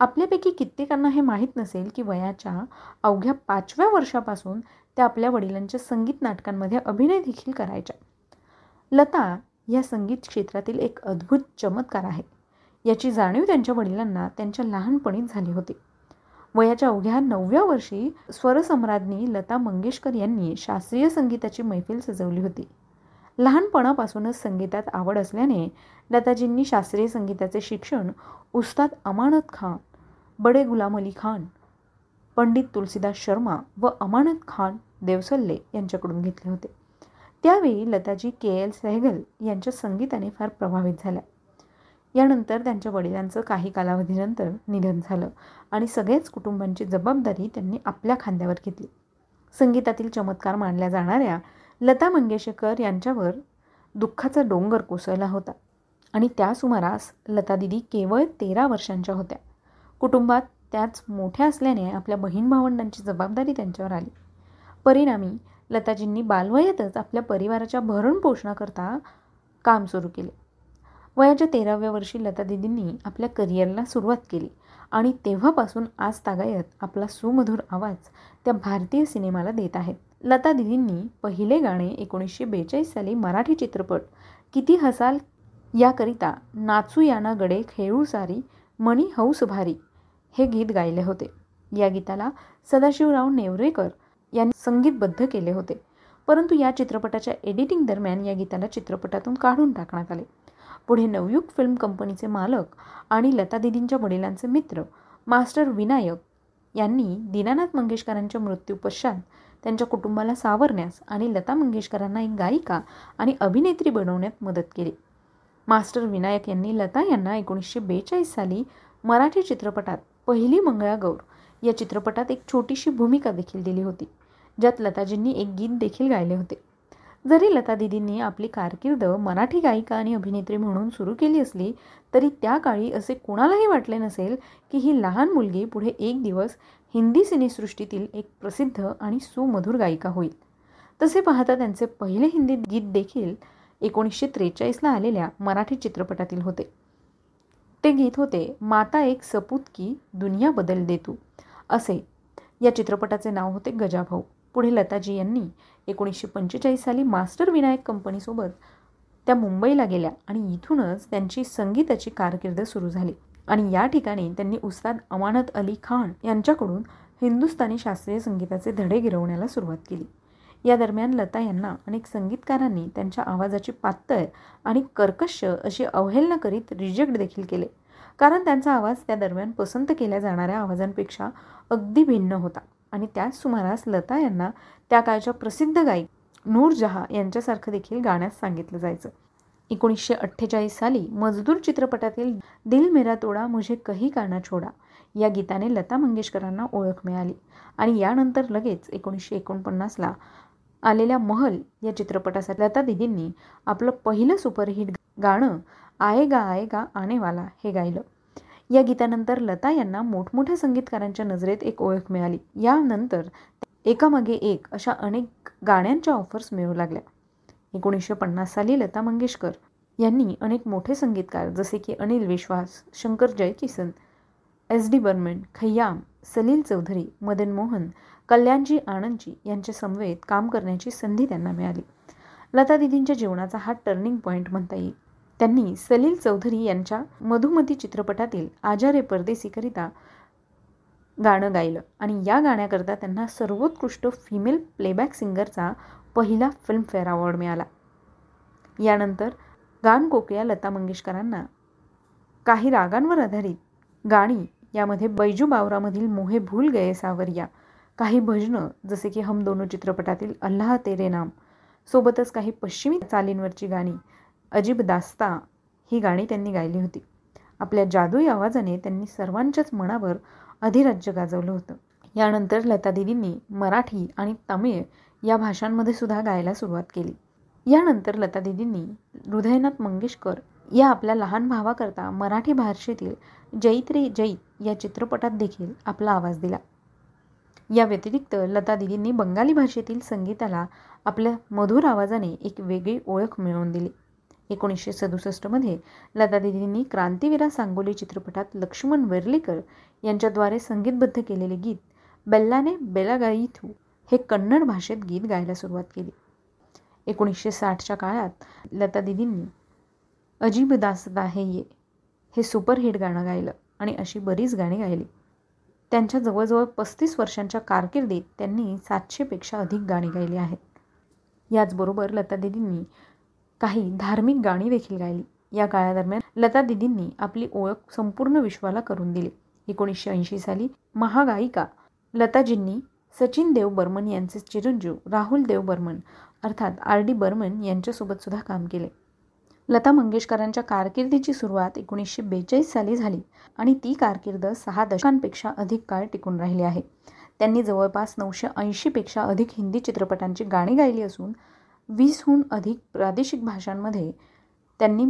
आपल्यापैकी कित्येकांना हे माहीत नसेल की वयाच्या अवघ्या पाचव्या वर्षापासून त्या आपल्या वडिलांच्या संगीत नाटकांमध्ये अभिनय देखील करायच्या. लता या संगीत क्षेत्रातील एक अद्भुत चमत्कार आहे. याची जाणीव त्यांच्या वडिलांना त्यांच्या लहानपणीच झाली होती. वयाच्या अवघ्या नवव्या वर्षी स्वरसम्राज्ञी लता मंगेशकर यांनी शास्त्रीय संगीताची मैफिल सजवली होती. लहानपणापासूनच संगीतात आवड असल्याने लताजींनी शास्त्रीय संगीताचे शिक्षण उस्ताद अमानत खान बडे गुलाम अली खान पंडित तुलसीदास शर्मा व अमानत खान देवसल्ले यांच्याकडून घेतले होते. त्यावेळी लताजी के. एल. सहगल यांच्या संगीताने फार प्रभावित झाल्या. यानंतर त्यांच्या वडिलांचं काही कालावधीनंतर निधन झालं आणि सगळ्याच कुटुंबांची जबाबदारी त्यांनी आपल्या खांद्यावर घेतली. संगीतातील चमत्कार मानल्या जाणाऱ्या लता मंगेशकर यांच्यावर दुःखाचा डोंगर कोसळला होता. आणि त्या सुमारास लता दिदी केवळ तेरा वर्षांच्या होत्या. कुटुंबात त्याच मोठ्या असल्याने आपल्या बहीण भावंडांची जबाबदारी त्यांच्यावर आली. परिणामी लताजींनी बालवयातच आपल्या परिवाराच्या भरणपोषणाकरता काम सुरू केले. वयाच्या तेराव्या वर्षी लता दिदींनी आपल्या करिअरला सुरुवात केली आणि तेव्हापासून आज तागायत आपला सुमधुर आवाज त्या भारतीय सिनेमाला देत आहेत. लता दिदींनी पहिले गाणे एकोणीसशे बेचाळीस साली मराठी चित्रपट किती हसाल याकरिता नाचू याना गडे खेळू सारी मणी हौस भारी हे गीत गायले होते. या गीताला सदाशिवराव नेवरेकर यांनी संगीतबद्ध केले होते. परंतु या चित्रपटाच्या एडिटिंग दरम्यान या गीताला चित्रपटातून काढून टाकण्यात आले. पुढे नवयुग फिल्म कंपनीचे मालक आणि लता दिदींच्या वडिलांचे मित्र मास्टर विनायक यांनी दीनानाथ मंगेशकरांच्या मृत्यूपश्चात त्यांच्या कुटुंबाला सावरण्यास आणि लता मंगेशकरांना एक गायिका आणि अभिनेत्री बनवण्यात मदत केली. मास्टर विनायक यांनी लता यांना एकोणीसशे बेचाळीस साली मराठी चित्रपटात पहिली मंगळागौर या चित्रपटात एक छोटीशी भूमिका देखील दिली होती ज्यात लताजींनी एक गीत देखील गायले होते. जरी लता दिदींनी आपली कारकीर्द मराठी गायिका आणि अभिनेत्री म्हणून सुरू केली असली तरी त्या काळी असे कोणालाही वाटले नसेल की ही लहान मुलगी पुढे एक दिवस हिंदी सिनेसृष्टीतील एक प्रसिद्ध आणि सुमधुर गायिका होईल. तसे पाहता त्यांचे पहिले हिंदी गीत देखील एकोणीसशे त्रेचाळीसला आलेल्या मराठी चित्रपटातील होते. ते गीत होते माता एक सपूत की दुनिया बदल देतू असे. या चित्रपटाचे नाव होते गजाभाऊ. पुढे लताजी यांनी एकोणीसशे पंचेचाळीस साली मास्टर विनायक कंपनीसोबत त्या मुंबईला गेल्या आणि इथूनच त्यांची संगीताची कारकीर्द सुरू झाली. आणि या ठिकाणी त्यांनी उस्ताद अमानत अली खान यांच्याकडून हिंदुस्थानी शास्त्रीय संगीताचे धडे गिरवण्याला सुरुवात केली. या दरम्यान लता यांना अनेक संगीतकारांनी त्यांच्या आवाजाची पातळ आणि कर्कश अशी अवहेलना करीत रिजेक्ट देखील केले. कारण त्यांचा आवाज त्या दरम्यान पसंत केल्या जाणाऱ्या आवाजांपेक्षा अगदी भिन्न होता. आणि त्याच सुमारास लता यांना त्या काळच्या प्रसिद्ध गायक नूरजहा यांच्यासारखं देखील गाण्यास सांगितलं जायचं. एकोणीसशे अठ्ठेचाळीस साली मजदूर चित्रपटातील दिल मेरा तोडा मुझे कही काना छोडा या गीताने लता मंगेशकरांना ओळख मिळाली. आणि यानंतर लगेच एकोणीसशे एकोणपन्नासला आलेल्या महल या चित्रपटासाठी लता दिदींनी आपलं पहिलं सुपरहिट गाणं आएगा आएगा आनेवाला हे गायलं. या गीतानंतर लता यांना मोठमोठ्या संगीतकारांच्या नजरेत एक ओळख मिळाली. यानंतर एकामागे एक अशा अनेक गाण्यांच्या ऑफर्स मिळू लागल्या. एकोणीसशे पन्नास साली लता मंगेशकर यांनी अनेक मोठे संगीतकार जसे की अनिल विश्वास शंकर जयकिसन एस डी बर्मन खय्याम सलील चौधरी मदन मोहन कल्याणजी आनंदजी यांच्या समवेत काम करण्याची संधी त्यांना मिळाली. लता दिदींच्या जीवनाचा हा टर्निंग पॉईंट म्हणता येईल. त्यांनी सलील चौधरी यांच्या मधुमती चित्रपटातील आजारे परदेसीकरिता गाणं गायलं आणि या गाण्याकरता त्यांना सर्वोत्कृष्ट फिमेल प्लेबॅक सिंगरचा पहिला फिल्मफेअर अवॉर्ड मिळाला. यानंतर गान लता मंगेशकरांना काही रागांवर आधारित गाणी यामध्ये बैजू बावरामधील मोहे भूल गये सावरिया काही भजनं जसे की हम दोनो चित्रपटातील अल्लाह तेरे नाम सोबतच काही पश्चिमी चालींवरची गाणी अजीब दास्ता ही गाणी त्यांनी गायली होती. आपल्या जादुई आवाजाने त्यांनी सर्वांच्याच मनावर अधिराज्य गाजवलं होतं. यानंतर लता दिदींनी मराठी आणि तमिळ या भाषांमध्ये सुद्धा गायला सुरुवात केली. यानंतर लता दिदींनी हृदयनाथ मंगेशकर या आपल्या लहान भावाकरता मराठी भाषेतील जैत्री जैत या चित्रपटात देखील आपला आवाज दिला. या व्यतिरिक्त लता दिदींनी बंगाली भाषेतील संगीताला आपल्या मधुर आवाजाने एक वेगळी ओळख मिळवून दिली. एकोणीसशे सदुसष्टमध्ये लता दिदींनी क्रांतीवीरा सांगोली चित्रपटात लक्ष्मण वेर्लेकर यांच्याद्वारे संगीतबद्ध केलेले गीत बेल्लाने बेलागाईथू हे कन्नड भाषेत गीत गायला सुरुवात केली. एकोणीसशे साठच्या काळात लता दिदींनी अजीब दासदा हे ये हे सुपरहिट गाणं गायलं आणि अशी बरीच गाणी गायली. त्यांच्या जवळजवळ पस्तीस वर्षांच्या कारकिर्दीत त्यांनी सातशेपेक्षा अधिक गाणी गायली आहेत. याचबरोबर लता दिदींनी काही धार्मिक गाणी देखील गायली. या काळादरम्यान लता दिदींनी आपली ओळख संपूर्ण विश्वाला करून दिली. एकोणीसशे ऐंशी साली महागायिका लताजींनी सचिन देव बर्मन यांचे चिरंजीव राहुल देव बर्मन अर्थात आर डी बर्मन यांच्यासोबत सुद्धा काम केले. लता मंगेशकरांच्या कारकिर्दीची सुरुवात एकोणीसशे बेचाळीस साली झाली आणि ती कारकिर्द सहा दशकांपेक्षा अधिक काळ टिकून राहिली आहे. त्यांनी जवळपास नऊशे ऐंशीपेक्षा अधिक हिंदी चित्रपटांची गाणी गायली असून वीसहून अधिक प्रादेशिक भाषांमध्ये त्यांनी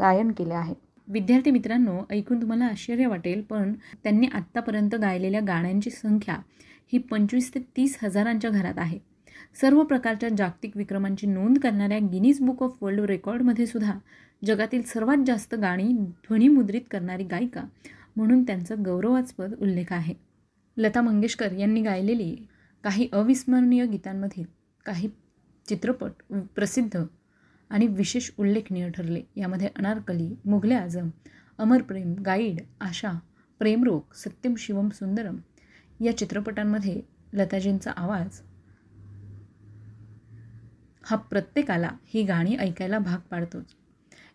गायन केले आहे. विद्यार्थी मित्रांनो ऐकून तुम्हाला आश्चर्य वाटेल पण त्यांनी आत्तापर्यंत गायलेल्या गाण्यांची संख्या ही पंचवीस ते तीस हजारांच्या घरात आहे. सर्व प्रकारच्या जागतिक विक्रमांची नोंद करणाऱ्या गिनीज बुक ऑफ वर्ल्ड रेकॉर्डमध्ये सुद्धा जगातील सर्वात जास्त गाणी ध्वनिमुद्रित करणारी गायिका म्हणून त्यांचा गौरवास्पद उल्लेख आहे. लता मंगेशकर यांनी गायलेली काही अविस्मरणीय गीतांमधील काही चित्रपट प्रसिद्ध आणि विशेष उल्लेखनीय ठरले. यामध्ये अनारकली मुघले आझम अमर प्रेम गाईड आशा प्रेमरोग सत्यम शिवम सुंदरम या चित्रपटांमध्ये लताजींचा आवाज. हा प्रत्येकाला ही गाणी ऐकायला भाग पाडतोच.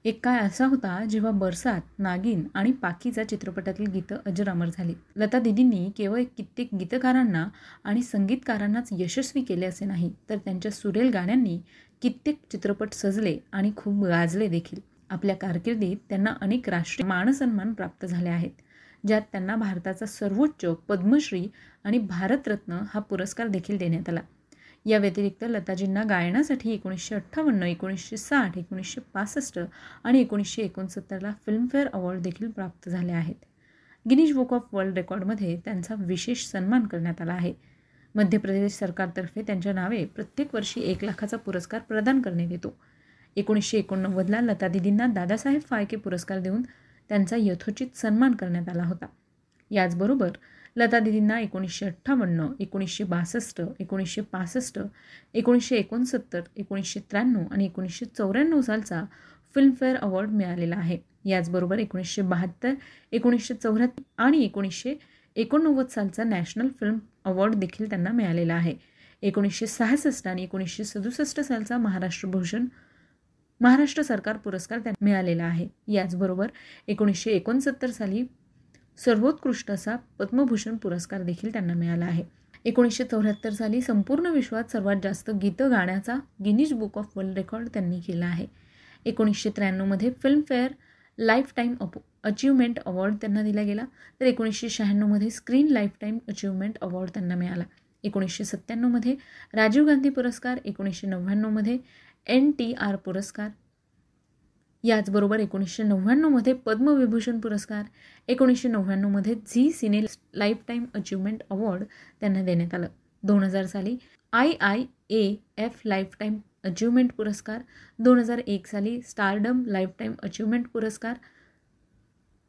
एक काळ असा होता जेव्हा बरसात नागिन आणि पाकीचा चित्रपटातील गीतं अजरामर झाली. लता दिदींनी केवळ कित्येक गीतकारांना आणि संगीतकारांनाच यशस्वी केले असे नाही तर त्यांच्या सुरेल गाण्यांनी कित्येक चित्रपट सजले आणि खूप गाजले देखील. आपल्या कारकिर्दीत त्यांना अनेक राष्ट्रीय मानसन्मान प्राप्त झाले आहेत. ज्यात त्यांना भारताचा सर्वोच्च पद्मश्री आणि भारतरत्न हा पुरस्कार देखील देण्यात आला. या व्यतिरिक्त लताजींना गायनासाठी एकोणीसशे अठ्ठावन्न एकोणीसशे साठ एकोणीसशे पासष्ट आणि एकोणीसशे एकोणसत्तरला फिल्मफेअर अवॉर्ड देखील प्राप्त झाले आहेत. गिनीज बुक ऑफ वर्ल्ड रेकॉर्डमध्ये त्यांचा विशेष सन्मान करण्यात आला आहे. मध्य प्रदेश सरकारतर्फे त्यांच्या नावे प्रत्येक वर्षी एक लाखाचा पुरस्कार प्रदान करण्यात येतो. एकोणीसशे एकोणनव्वदला लता दिदींना दादासाहेब फाळके पुरस्कार देऊन त्यांचा यथोचित सन्मान करण्यात आला होता. याचबरोबर लता दिदींना एकोणीसशे अठ्ठावन्न एकोणीसशे बासष्ट एकोणीसशे पासष्ट एकोणीसशे एकोणसत्तर एकोणीसशे त्र्याण्णव आणि एकोणीसशे चौऱ्याण्णव सालचा फिल्मफेअर अवॉर्ड मिळालेला आहे. याचबरोबर एकोणीसशे बहात्तर एकोणीसशे चौऱ्याहत्तर आणि एकोणीसशे एकोणनव्वद सालचा नॅशनल फिल्म अवॉर्ड देखील त्यांना मिळालेला आहे. एकोणीसशे सहासष्ट आणि एकोणीसशे सदुसष्ट सालचा महाराष्ट्र भूषण महाराष्ट्र सरकार पुरस्कार त्यांना मिळालेला आहे. याचबरोबर एकोणीसशे एकोणसत्तर साली सर्वोत्कृष्ट असा पद्मभूषण पुरस्कार देखील त्यांना मिळाला आहे. एकोणीसशे चौऱ्याहत्तर साली संपूर्ण विश्वात सर्वात जास्त गीतं गाण्याचा Guinness book of world record त्यांनी केला आहे. एकोणीसशे त्र्याण्णवमध्ये Filmfare lifetime up achievement award त्यांना दिला गेला. तर एकोणीसशे शहाण्णवमध्ये screen lifetime achievement award त्यांना मिळाला. एकोणीसशे सत्त्याण्णवमध्ये राजीव गांधी पुरस्कार. एकोणीसशे नव्याण्णवमध्ये एन टी आर पुरस्कार. याचबरोबर एकोणीसशे नव्याण्णवमध्ये पद्मविभूषण पुरस्कार एकोणीसशे नव्याण्णवमध्ये Zee cine lifetime achievement award त्यांना देण्यात आलं. दोन हजार साली I I A F lifetime achievement पुरस्कार दोन हजार एक साली स्टारडम लाईफ टाईम अचिव्हमेंट पुरस्कार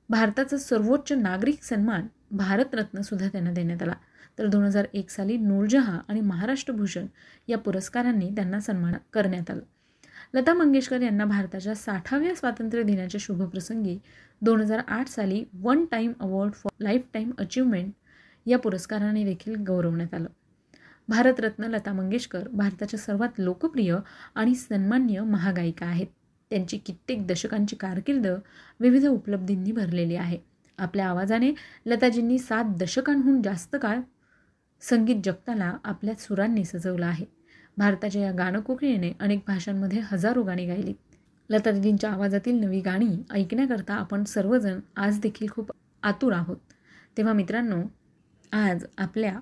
भारताचा सर्वोच्च नागरिक सन्मान भारतरत्नसुद्धा त्यांना देण्यात आला. तर दोन हजार एक साली नूरजहा आणि महाराष्ट्र भूषण या पुरस्कारांनी त्यांना सन्मान करण्यात आलं. लता मंगेशकर यांना भारताच्या साठाव्या स्वातंत्र्य दिनाच्या शुभप्रसंगी दोन हजार आठ साली one time award for lifetime achievement या पुरस्काराने देखील गौरवण्यात आलं. भारतरत्न लता मंगेशकर भारताच्या सर्वात लोकप्रिय आणि सन्मान्य महागायिका आहेत. त्यांची कित्येक दशकांची कारकीर्द विविध उपलब्धींनी भरलेली आहे. आपल्या आवाजाने लताजींनी सात दशकांहून जास्त काळ संगीत जगताला आपल्या सुरांनी सजवलं आहे. भारताच्या या गाणं अनेक भाषांमध्ये हजारो गाणी गायली. लता दिदींच्या आवाजातील नवी गाणी ऐकण्याकरता आपण सर्वजण आज देखील खूप आतुर आहोत. तेव्हा मित्रांनो आज आपल्या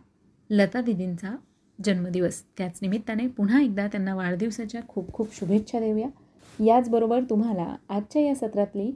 लता दिदींचा जन्मदिवस. त्याच निमित्ताने पुन्हा एकदा त्यांना वाढदिवसाच्या खूप खूप शुभेच्छा देऊया. याचबरोबर तुम्हाला आजच्या या सत्रातली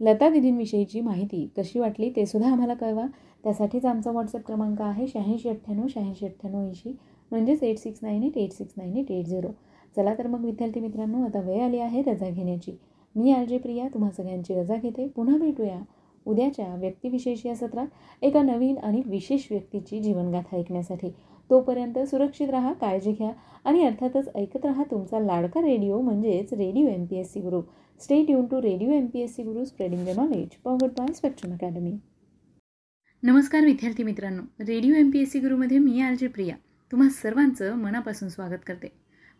लता दिदींविषयीची माहिती कशी वाटली ते सुद्धा आम्हाला कळवा. त्यासाठीच आमचा व्हॉट्सअप क्रमांक आहे शहाऐंशी अठ्ठ्याण्णव शहाऐंशी अठ्ठ्याण्णव ऐंशी म्हणजेच eight six nine eight eight six nine eight eight zero. चला तर मग विद्यार्थी मित्रांनो आता वेळ आली आहे रजा घेण्याची. मी आर जे प्रिया तुम्हा सगळ्यांची रजा घेते. पुन्हा भेटूया उद्याच्या व्यक्तिविशेष या सत्रात एका नवीन आणि विशेष व्यक्तीची जीवनगाथा ऐकण्यासाठी. तोपर्यंत सुरक्षित राहा काळजी घ्या आणि अर्थातच ऐकत राहा तुमचा लाडका रेडिओ म्हणजेच radio M P S C Guru stay युन to radio M P S C Guru spreading the knowledge powered by Spectrum Academy नमस्कार विद्यार्थी मित्रांनो. Radio M P S C गुरुमध्ये मी आलजी प्रिया. तुम्हा सर्वांचं मनापासून स्वागत करते.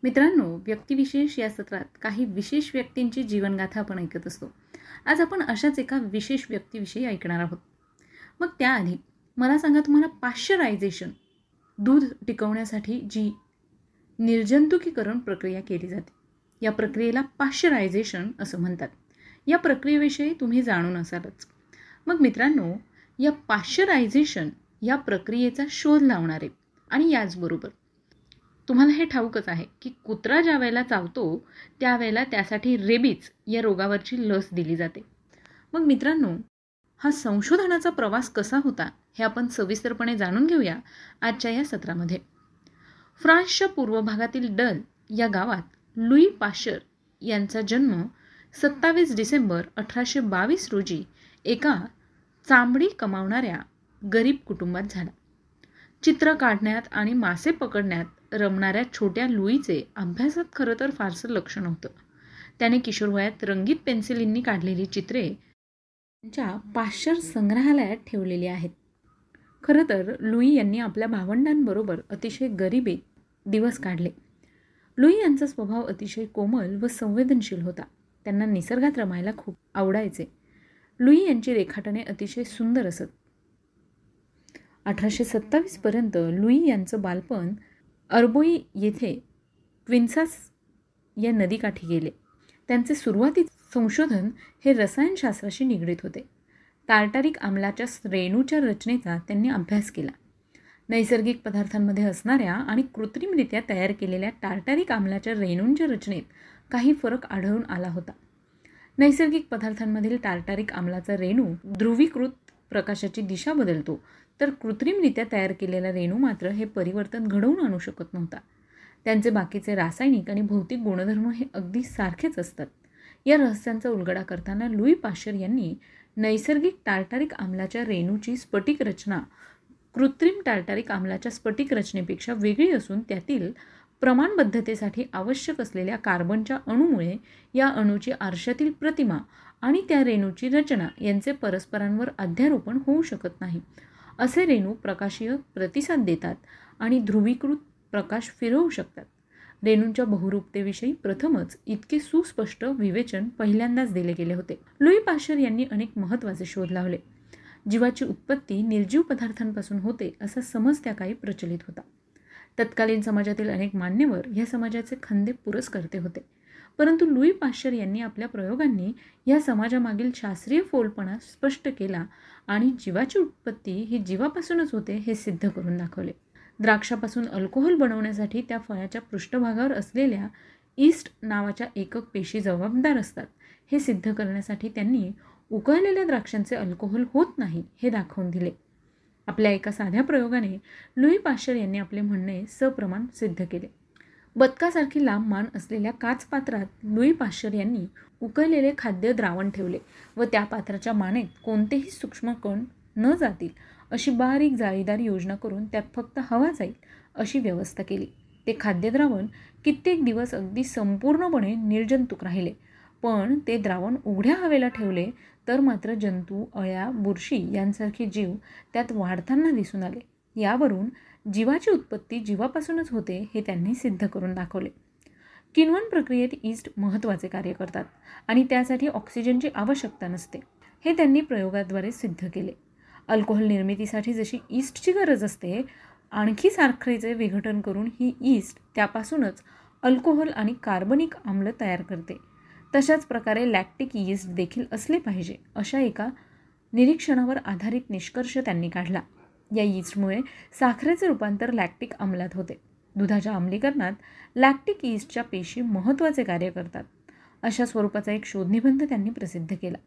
मित्रांनो व्यक्तिविशेष या सत्रात काही विशेष व्यक्तींची जीवनगाथा आपण ऐकत असतो. आज आपण अशाच एका विशेष व्यक्तीविषयी ऐकणार आहोत. मग त्याआधी मला सांगा तुम्हाला पाश्चरायझेशन दूध टिकवण्यासाठी जी निर्जंतुकीकरण प्रक्रिया केली जाते या प्रक्रियेला पाश्चरायझेशन असं म्हणतात. या प्रक्रियेविषयी तुम्ही जाणून असालच. मग मित्रांनो या पाश्चरायझेशन या प्रक्रियेचा शोध लावणारे. आणि याचबरोबर तुम्हाला हे ठाऊकच आहे की कुत्रा ज्या वेळेला चावतो त्यावेळेला त्यासाठी रेबीज या रोगावरची लस दिली जाते. मग मित्रांनो हा संशोधनाचा प्रवास कसा होता हे आपण सविस्तरपणे जाणून घेऊया आजच्या या सत्रामध्ये. फ्रान्सच्या पूर्व भागातील डल या गावात लुई पाशर यांचा जन्म सत्तावीस डिसेंबर अठराशे बावीस रोजी एका चांबडी कमावणाऱ्या गरीब कुटुंबात झाला. चित्र काढण्यात आणि मासे पकडण्यात रमणाऱ्या छोट्या लुईचे अभ्यासात खरं तर फारसं लक्ष नव्हतं. त्याने किशोरवयात रंगीत पेन्सिलींनी काढलेली चित्रे त्यांच्या पाश्चर संग्रहालयात ठेवलेली आहेत. खरं तर लुई यांनी आपल्या भावंडांबरोबर अतिशय गरिबीत दिवस काढले. लुई यांचा स्वभाव अतिशय कोमल व संवेदनशील होता. त्यांना निसर्गात रमायला खूप आवडायचे. लुई यांची रेखाटने अतिशय सुंदर असत. अठराशे सत्तावीसपर्यंत लुई यांचं बालपण अरबोई येथे क्विन्सास या नदीकाठी गेले. त्यांचे सुरुवाती संशोधन हे रसायनशास्त्राशी निगडीत होते. टार्टारिक आम्लाच्या रेणूच्या रचनेचा त्यांनी अभ्यास केला. नैसर्गिक पदार्थांमध्ये असणाऱ्या आणि कृत्रिमरित्या तयार केलेल्या टार्टारिक आम्लाच्या रेणूंच्या रचनेत काही फरक आढळून आला होता. नैसर्गिक पदार्थांमधील टार्टारिक आम्लाचा रेणू ध्रुवीकृत प्रकाशाची दिशा बदलतो. तर कृत्रिमरित्या तयार केलेला रेणू मात्र हे परिवर्तन घडवून आणू शकत नव्हता. त्यांचे बाकीचे रासायनिक आणि भौतिक गुणधर्म हे अगदी सारखेच असतात. या रहस्यांचा उलगडा करताना लुई पाशर यांनी नैसर्गिक टार्टारिक आम्लाच्या रेणूची स्फटिक रचना कृत्रिम टार्टारिक आम्लाच्या स्फटिक रचनेपेक्षा वेगळी असून त्यातील प्रमाणबद्धतेसाठी आवश्यक असलेल्या कार्बनच्या अणूमुळे या अणूची आरशातील प्रतिमा आणि त्या रेणूची रचना यांचे परस्परांवर अध्यारोपण होऊ शकत नाही. असे रेणू प्रकाशीय प्रतिसाद देतात आणि ध्रुवीकृत प्रकाश फिरवू शकतात. रेणूंच्या बहुरूपतेविषयी प्रथमच इतके सुस्पष्ट विवेचन पहिल्यांदाच दिले गेले होते. लुई पाशर यांनी अनेक महत्त्वाचे शोध लावले. जीवाची उत्पत्ती निर्जीव पदार्थांपासून होते असा समज त्या काही प्रचलित होता. तत्कालीन समाजातील अनेक मान्यवर या समाजाचे खंदे पुरस्कर्ते होते. परंतु लुई पाश्चर यांनी आपल्या प्रयोगांनी या समाजामागील शास्त्रीय फोलपणा स्पष्ट केला आणि जीवाची उत्पत्ती ही जीवापासूनच होते हे सिद्ध करून दाखवले. द्राक्षापासून अल्कोहोल बनवण्यासाठी त्या फळाच्या पृष्ठभागावर असलेल्या ईस्ट नावाच्या एकक पेशी जबाबदार असतात. हे सिद्ध करण्यासाठी त्यांनी उकळलेल्या द्राक्षांचे अल्कोहोल होत नाही हे दाखवून दिले. आपल्या एका साध्या प्रयोगाने लुई पाश्चर यांनी आपले म्हणणे सप्रमाण सिद्ध केले. बदकासारखी लांब मान असलेल्या काच पात्रात लुई पाश्चर यांनी उकळलेले खाद्य द्रावण ठेवले व त्या पात्राच्या मानेत कोणतेही सूक्ष्म कण न जातील अशी बारीक जाळीदार योजना करून त्यात फक्त हवा जाईल अशी व्यवस्था केली. ते खाद्यद्रावण कित्येक दिवस अगदी संपूर्णपणे निर्जंतुक राहिले. पण ते द्रावण उघड्या हवेला ठेवले तर मात्र जंतू अळ्या बुरशी यांसारखे जीव त्यात वाढताना दिसून आले. यावरून जीवाची उत्पत्ती जीवापासूनच होते हे त्यांनी सिद्ध करून दाखवले. किण्वन प्रक्रियेत ईस्ट महत्त्वाचे कार्य करतात आणि त्यासाठी ऑक्सिजनची आवश्यकता नसते. हे त्यांनी प्रयोगाद्वारे सिद्ध केले. अल्कोहोल निर्मितीसाठी जशी ईस्टची गरज असते आणखी साखरेचे विघटन करून ही ईस्ट त्यापासूनच अल्कोहोल आणि कार्बनिक आम्ल तयार करते. तशाच प्रकारे लॅक्टिक यीस्ट देखील असले पाहिजे अशा एका निरीक्षणावर आधारित निष्कर्ष त्यांनी काढला. या यीस्टमुळे साखरेचे रूपांतर लॅक्टिक अंमलात होते. दुधाच्या आम्लीकरणात लॅक्टिक यीस्टच्या पेशी महत्त्वाचे कार्य करतात अशा स्वरूपाचा एक शोधनिबंध त्यांनी प्रसिद्ध केला.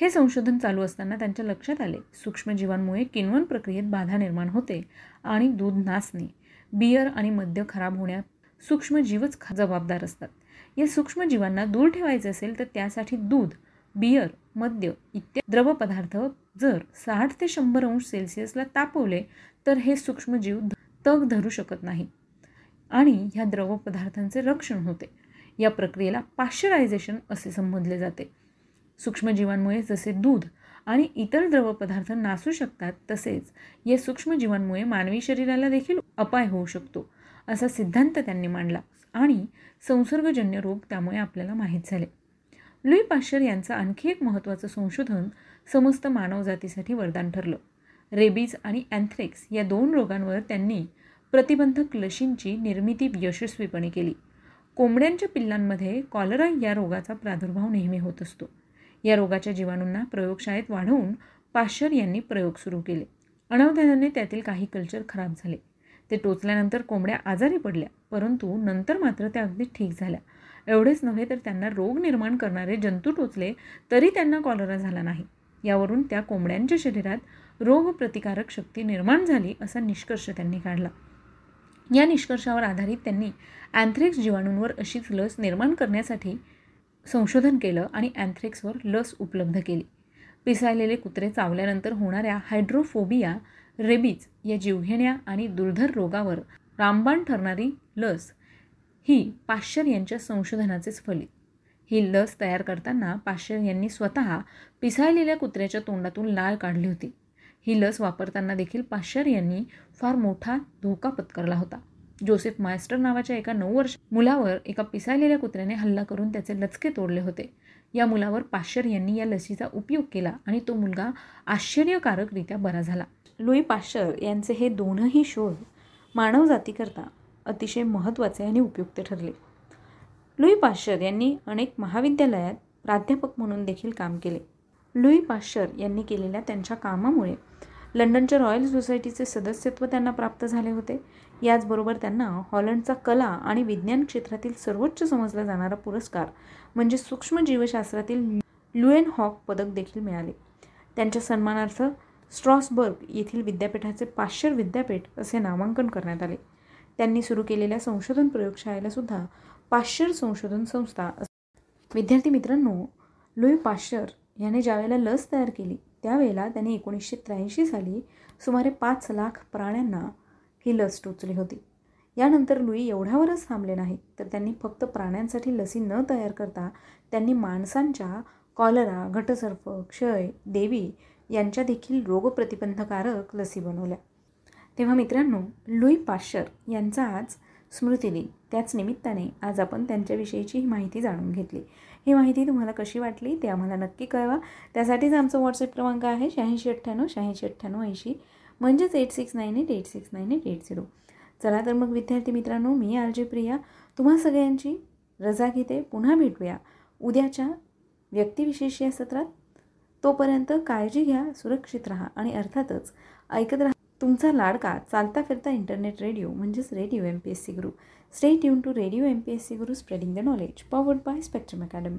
हे संशोधन चालू असताना त्यांच्या लक्षात आले सूक्ष्मजीवांमुळे किण्वन प्रक्रियेत बाधा निर्माण होते आणि दूध नाचणे बियर आणि मद्य खराब होण्यात सूक्ष्मजीवच जबाबदार असतात. या सूक्ष्मजीवांना दूर ठेवायचे असेल तर त्यासाठी दूध बियर मद्य इत्यादी द्रवपदार्थ जर साठ ते शंभर अंश सेल्सिअसला तापवले तर हे सूक्ष्मजीव तग धरू शकत नाही. आणि ह्या द्रवपदार्थांचे रक्षण होते. या प्रक्रियेला पाश्चरायझेशन असे संबोधले जाते. सूक्ष्मजीवांमुळे जसे दूध आणि इतर द्रवपदार्थ नासू शकतात तसेच या सूक्ष्मजीवांमुळे मानवी शरीराला देखील अपाय होऊ शकतो असा सिद्धांत त्यांनी मांडला. आणि संसर्गजन्य रोग त्यामुळे आपल्याला माहीत झाले. लुई पाश्चर यांचं आणखी एक महत्त्वाचं संशोधन समस्त मानवजातीसाठी वरदान ठरलं. रेबीज आणि अँथ्रेक्स या दोन रोगांवर त्यांनी प्रतिबंधक लशींची निर्मिती यशस्वीपणे केली. कोंबड्यांच्या पिल्लांमध्ये कॉलरा या रोगाचा प्रादुर्भाव नेहमी होत असतो. या रोगाच्या जीवाणूंना प्रयोगशाळेत वाढवून पाश्चर यांनी प्रयोग सुरू केले. अनवधानाने त्यातील काही कल्चर खराब झाले. ते टोचल्यानंतर कोंबड्या आजारी पडल्या परंतु नंतर मात्र त्या अगदी ठीक झाल्या. एवढेच नव्हे तर त्यांना रोग निर्माण करणारे जंतू टोचले तरी त्यांना कॉलरा झाला नाही. यावरून त्या कोंबड्यांच्या शरीरात रोगप्रतिकारक शक्ती निर्माण झाली असा निष्कर्ष त्यांनी काढला. या निष्कर्षावर आधारित त्यांनी अँथ्रेक्स जीवाणूंवर अशीच लस निर्माण करण्यासाठी संशोधन केलं आणि अँथ्रेक्सवर लस उपलब्ध केली. पिसाळलेले कुत्रे चावल्यानंतर होणाऱ्या हायड्रोफोबिया रेबीज या जीवघेण्या आणि दुर्धर रोगावर रामबाण ठरणारी लस ही पाश्चर यांच्या संशोधनाचेच फलित. ही लस तयार करताना पाश्चर यांनी स्वतः पिसाळलेल्या कुत्र्याच्या तोंडातून लाळ काढली होती. ही लस वापरताना देखील पाश्चर यांनी फार मोठा धोका पत्करला होता. जोसेफ मायस्टर नावाच्या एका नऊ वर्ष मुलावर एका पिसाळलेल्या कुत्र्याने हल्ला करून त्याचे लचके तोडले होते. या मुलावर पाश्चर यांनी या लसीचा उपयोग केला आणि तो मुलगा आश्चर्यकारकरित्या बरा झाला. लुई पाश्चर यांचे हे दोनही शोध मानवजातीकरता अतिशय महत्त्वाचे आणि उपयुक्त ठरले. लुई पाश्चर यांनी अनेक महाविद्यालयात प्राध्यापक म्हणून देखील काम केले. लुई पाश्चर यांनी केलेल्या त्यांच्या कामामुळे लंडनच्या रॉयल सोसायटीचे सदस्यत्व त्यांना प्राप्त झाले होते. याचबरोबर त्यांना हॉलंडचा कला आणि विज्ञान क्षेत्रातील सर्वोच्च समजला जाणारा पुरस्कार म्हणजे सूक्ष्मजीवशास्त्रातील लुएन हॉक पदक देखील मिळाले. त्यांच्या सन्मानार्थ स्ट्रॉसबर्ग येथील विद्यापीठाचे पाश्चर विद्यापीठ असे नामांकन करण्यात आले. त्यांनी सुरू केलेल्या संशोधन प्रयोगशाळेला सुद्धा पाश्चर संशोधन संस्था विद्यार्थी मित्रांनो लुई पाश्चर याने ज्यावेळेला लस तयार केली त्यावेळेला त्यांनी एकोणीसशे त्र्याऐंशी साली सुमारे पाच लाख प्राण्यांना ही लस टोचली होती. यानंतर लुई एवढ्यावरच थांबले नाहीत तर त्यांनी फक्त प्राण्यांसाठी लसी न तयार करता त्यांनी माणसांच्या कॉलरा घटसर्प क्षय देवी यांच्या देखील रोगप्रतिबंधकारक लसी बनवल्या. तेव्हा मित्रांनो लुई पाश्चर यांचा आज स्मृतिदिन त्याच निमित्ताने आज आपण त्यांच्याविषयीची ही माहिती जाणून घेतली. ही माहिती तुम्हाला कशी वाटली ते आम्हाला नक्की कळवा. त्यासाठीच आमचा व्हॉट्सअप क्रमांक आहे शहाऐंशी अठ्ठ्याण्णव शहाऐंशी अठ्ठ्याण्णव ऐंशी म्हणजेच eight six nine eight eight six nine eight eight zero चला तर मग विद्यार्थी मित्रांनो मी आर जे प्रिया. तुम्हा सगळ्यांची रजा घेते. पुन्हा भेटूया. उद्याच्या व्यक्तिविशेष या सत्रात. तोपर्यंत काळजी घ्या सुरक्षित राहा आणि अर्थातच ऐकत राहा. तुमचा लाडका चालता फिरता इंटरनेट रेडिओ म्हणजेच radio M P S C Guru stay tune to radio M P S C Guru spreading the knowledge powered by Spectrum Academy